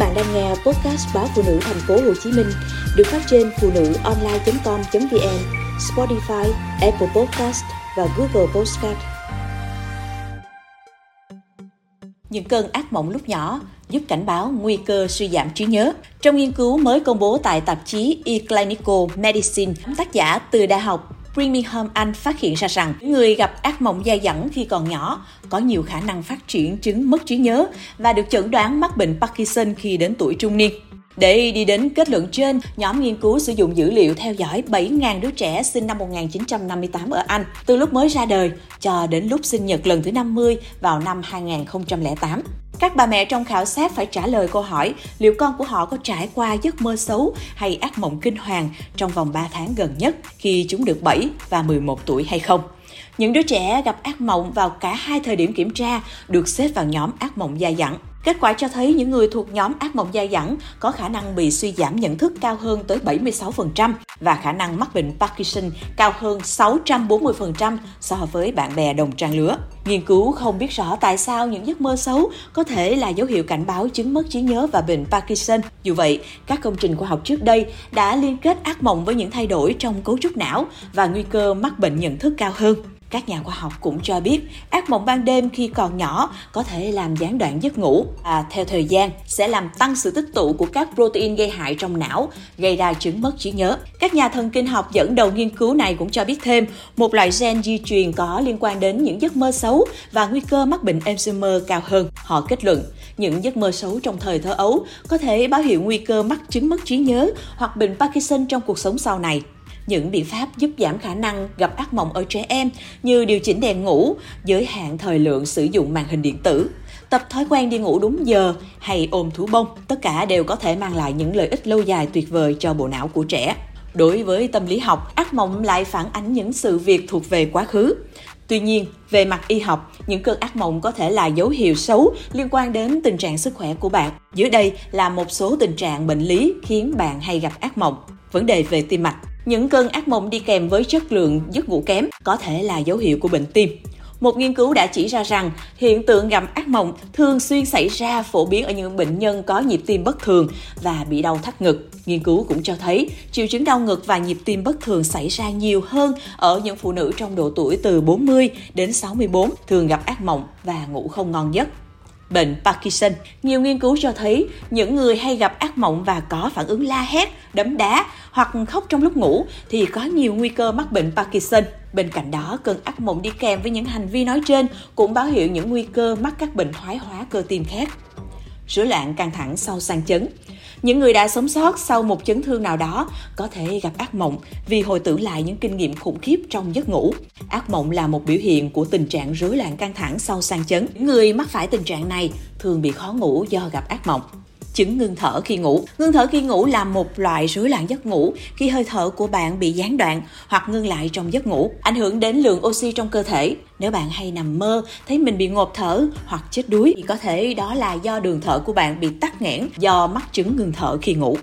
bạn đang nghe podcast báo phụ nữ thành phố Hồ Chí Minh được phát trên phụ nữ online.com.vn, Spotify, Apple Podcast và Google Podcast. Những cơn ác mộng lúc nhỏ giúp cảnh báo nguy cơ suy giảm trí nhớ. Trong nghiên cứu mới công bố tại tạp chí eClinical Medicine, tác giả từ Đại học Birmingham Anh phát hiện ra rằng người gặp ác mộng dai dẳng khi còn nhỏ có nhiều khả năng phát triển chứng mất trí nhớ và được chẩn đoán mắc bệnh Parkinson khi đến tuổi trung niên. Để đi đến kết luận trên, nhóm nghiên cứu sử dụng dữ liệu theo dõi 7.000 đứa trẻ sinh năm 1958 ở Anh, từ lúc mới ra đời cho đến lúc sinh nhật lần thứ 50 vào năm 2008. Các bà mẹ trong khảo sát phải trả lời câu hỏi liệu con của họ có trải qua giấc mơ xấu hay ác mộng kinh hoàng trong vòng 3 tháng gần nhất khi chúng được 7 và 11 tuổi hay không. Những đứa trẻ gặp ác mộng vào cả hai thời điểm kiểm tra được xếp vào nhóm ác mộng dài dẳng. Kết quả cho thấy những người thuộc nhóm ác mộng dai dẳng có khả năng bị suy giảm nhận thức cao hơn tới 76% và khả năng mắc bệnh Parkinson cao hơn 640% so với bạn bè đồng trang lứa. Nghiên cứu không biết rõ tại sao những giấc mơ xấu có thể là dấu hiệu cảnh báo chứng mất trí nhớ và bệnh Parkinson. Dù vậy, các công trình khoa học trước đây đã liên kết ác mộng với những thay đổi trong cấu trúc não và nguy cơ mắc bệnh nhận thức cao hơn. Các nhà khoa học cũng cho biết ác mộng ban đêm khi còn nhỏ có thể làm gián đoạn giấc ngủ và theo thời gian sẽ làm tăng sự tích tụ của các protein gây hại trong não, gây ra chứng mất trí nhớ. Các nhà thần kinh học dẫn đầu nghiên cứu này cũng cho biết thêm một loại gen di truyền có liên quan đến những giấc mơ xấu và nguy cơ mắc bệnh Alzheimer cao hơn. Họ kết luận những giấc mơ xấu trong thời thơ ấu có thể báo hiệu nguy cơ mắc chứng mất trí nhớ hoặc bệnh Parkinson trong cuộc sống sau này những biện pháp giúp giảm khả năng gặp ác mộng ở trẻ em như điều chỉnh đèn ngủ, giới hạn thời lượng sử dụng màn hình điện tử, tập thói quen đi ngủ đúng giờ hay ôm thú bông, tất cả đều có thể mang lại những lợi ích lâu dài tuyệt vời cho bộ não của trẻ. Đối với tâm lý học, ác mộng lại phản ánh những sự việc thuộc về quá khứ. Tuy nhiên, về mặt y học, những cơn ác mộng có thể là dấu hiệu xấu liên quan đến tình trạng sức khỏe của bạn. Dưới đây là một số tình trạng bệnh lý khiến bạn hay gặp ác mộng. Vấn đề về tim mạch những cơn ác mộng đi kèm với chất lượng giấc ngủ kém có thể là dấu hiệu của bệnh tim. Một nghiên cứu đã chỉ ra rằng hiện tượng gặp ác mộng thường xuyên xảy ra phổ biến ở những bệnh nhân có nhịp tim bất thường và bị đau thắt ngực. Nghiên cứu cũng cho thấy triệu chứng đau ngực và nhịp tim bất thường xảy ra nhiều hơn ở những phụ nữ trong độ tuổi từ 40 đến 64 thường gặp ác mộng và ngủ không ngon giấc bệnh Parkinson. Nhiều nghiên cứu cho thấy những người hay gặp ác mộng và có phản ứng la hét, đấm đá hoặc khóc trong lúc ngủ thì có nhiều nguy cơ mắc bệnh Parkinson. Bên cạnh đó, cơn ác mộng đi kèm với những hành vi nói trên cũng báo hiệu những nguy cơ mắc các bệnh thoái hóa cơ tim khác. Rối loạn căng thẳng sau sang chấn những người đã sống sót sau một chấn thương nào đó có thể gặp ác mộng vì hồi tưởng lại những kinh nghiệm khủng khiếp trong giấc ngủ. Ác mộng là một biểu hiện của tình trạng rối loạn căng thẳng sau sang chấn. Những người mắc phải tình trạng này thường bị khó ngủ do gặp ác mộng chứng ngưng thở khi ngủ. Ngưng thở khi ngủ là một loại rối loạn giấc ngủ khi hơi thở của bạn bị gián đoạn hoặc ngưng lại trong giấc ngủ, ảnh hưởng đến lượng oxy trong cơ thể. Nếu bạn hay nằm mơ, thấy mình bị ngộp thở hoặc chết đuối thì có thể đó là do đường thở của bạn bị tắc nghẽn do mắc chứng ngưng thở khi ngủ.